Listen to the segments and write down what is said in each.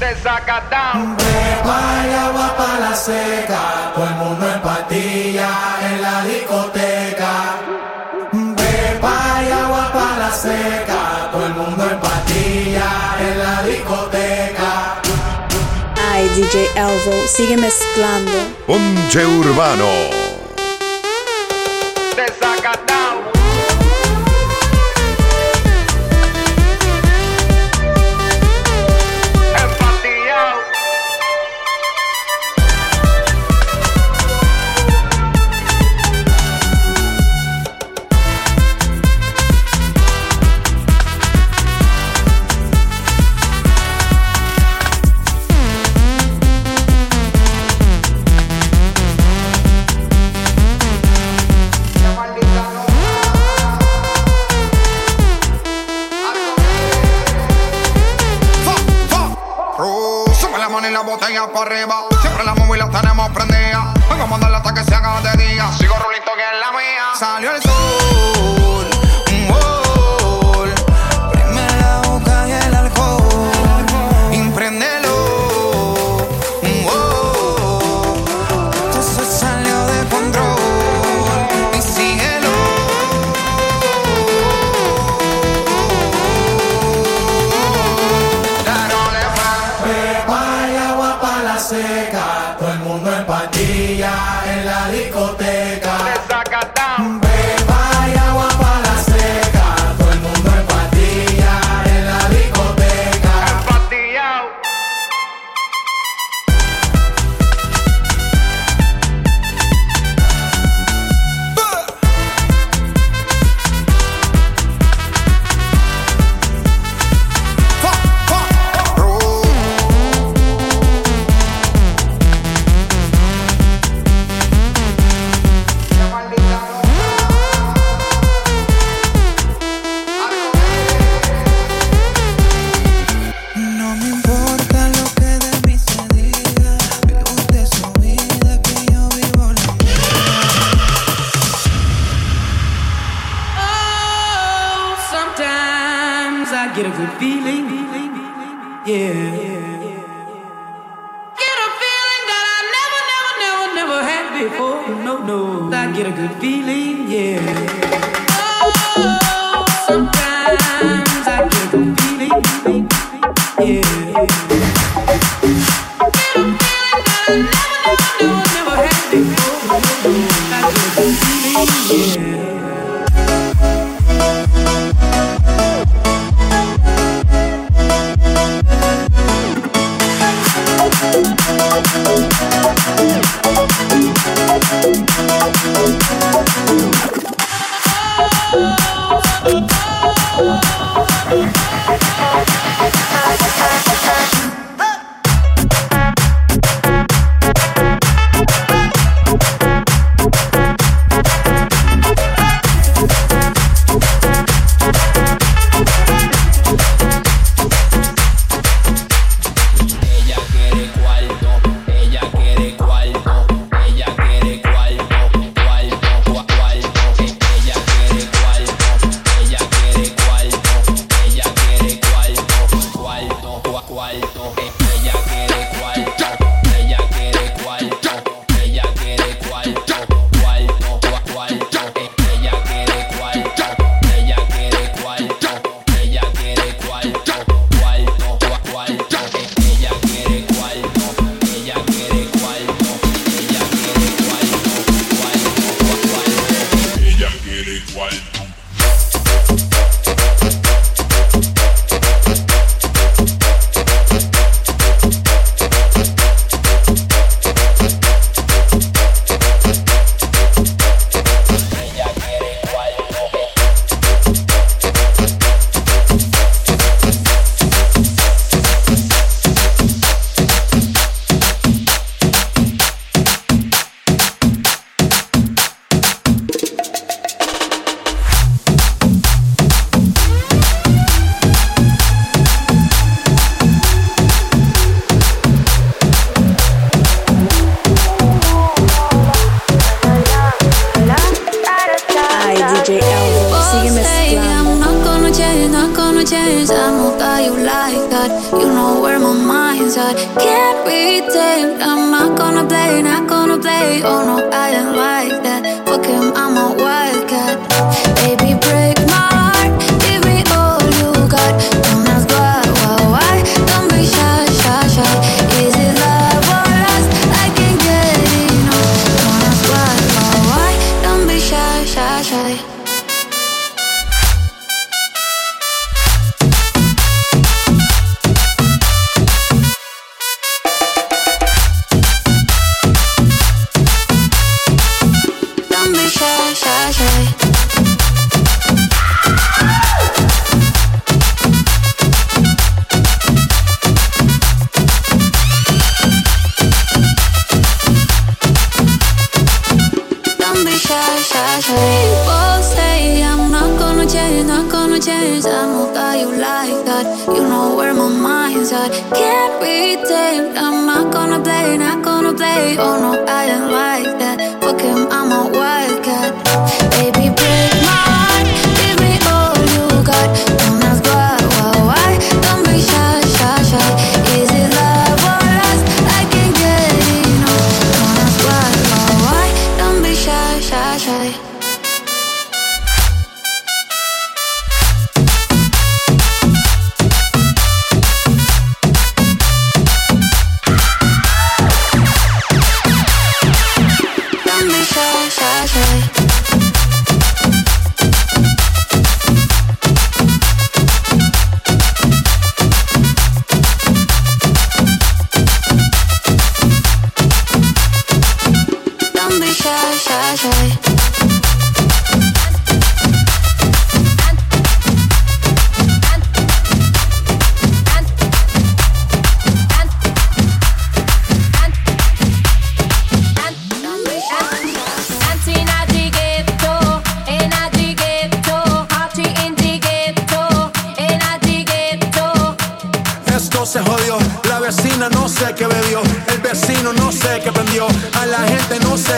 Desacatado. y agua para la seca, todo el mundo en patilla en la discoteca. Bepa y agua para la seca, todo el mundo en patilla en la discoteca. Ay, DJ Elvo, sigue mezclando. Ponche Urbano. yeah. a chance. I'm gonna guy you like that. You know where my mind's at. Can't be tamed. I'm not gonna play, not gonna play. Oh no, I ain't like that. Fuck him, I'm a Can't I'm not gonna play, not gonna play. Oh no, I ain't like that. Fuck him, I'm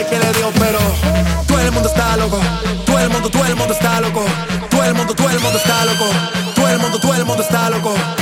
sé qué le dio, pero todo el mundo está loco, todo el mundo, todo el mundo está loco, todo el mundo, todo el mundo está loco, todo el mundo, todo el mundo está loco.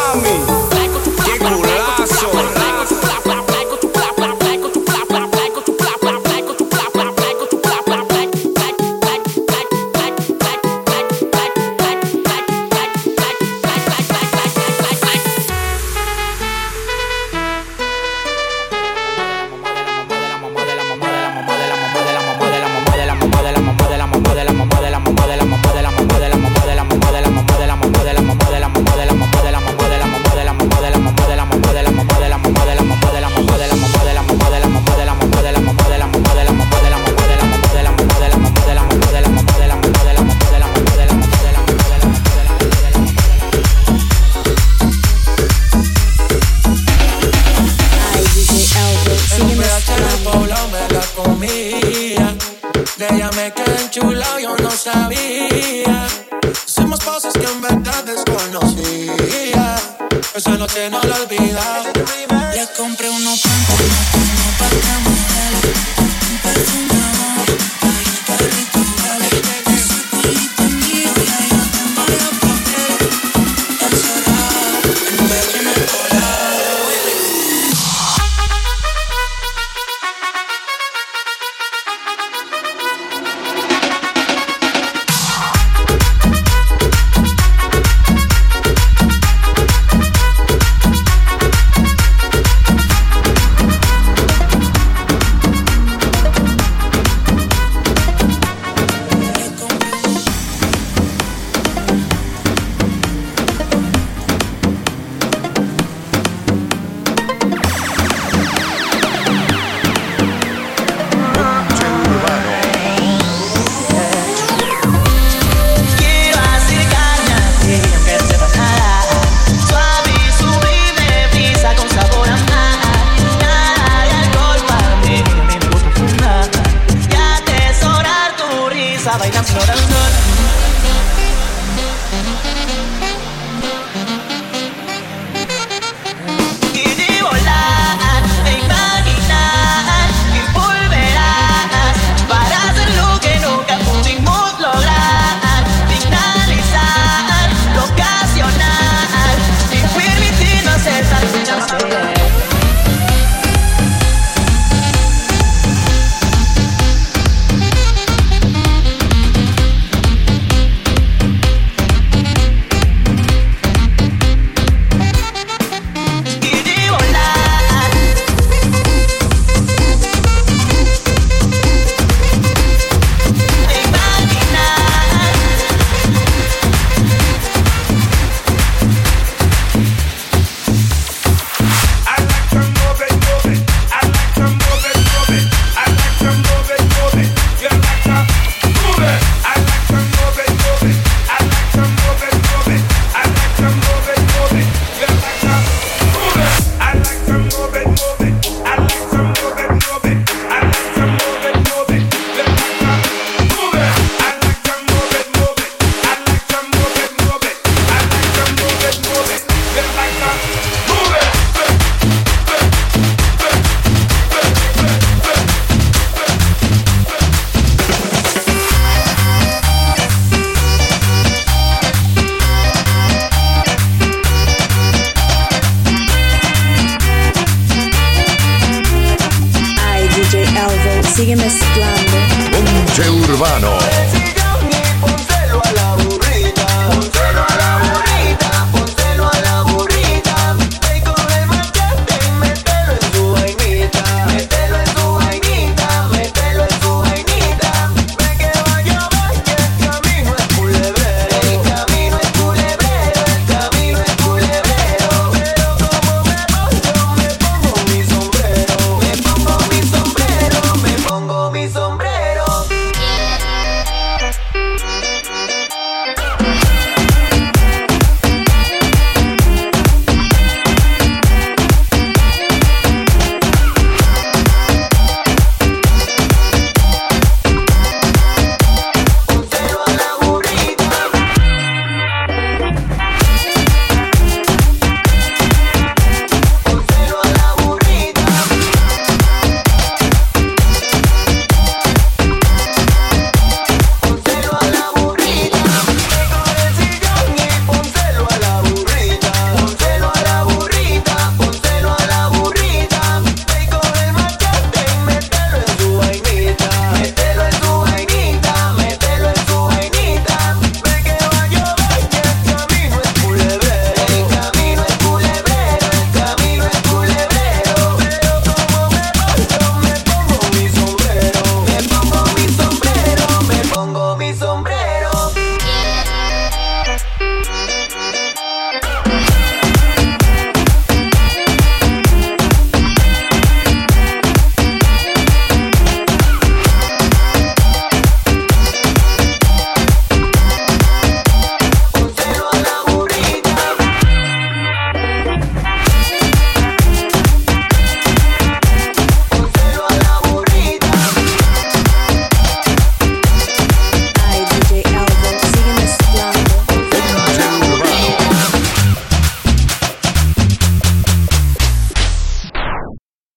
Urbano.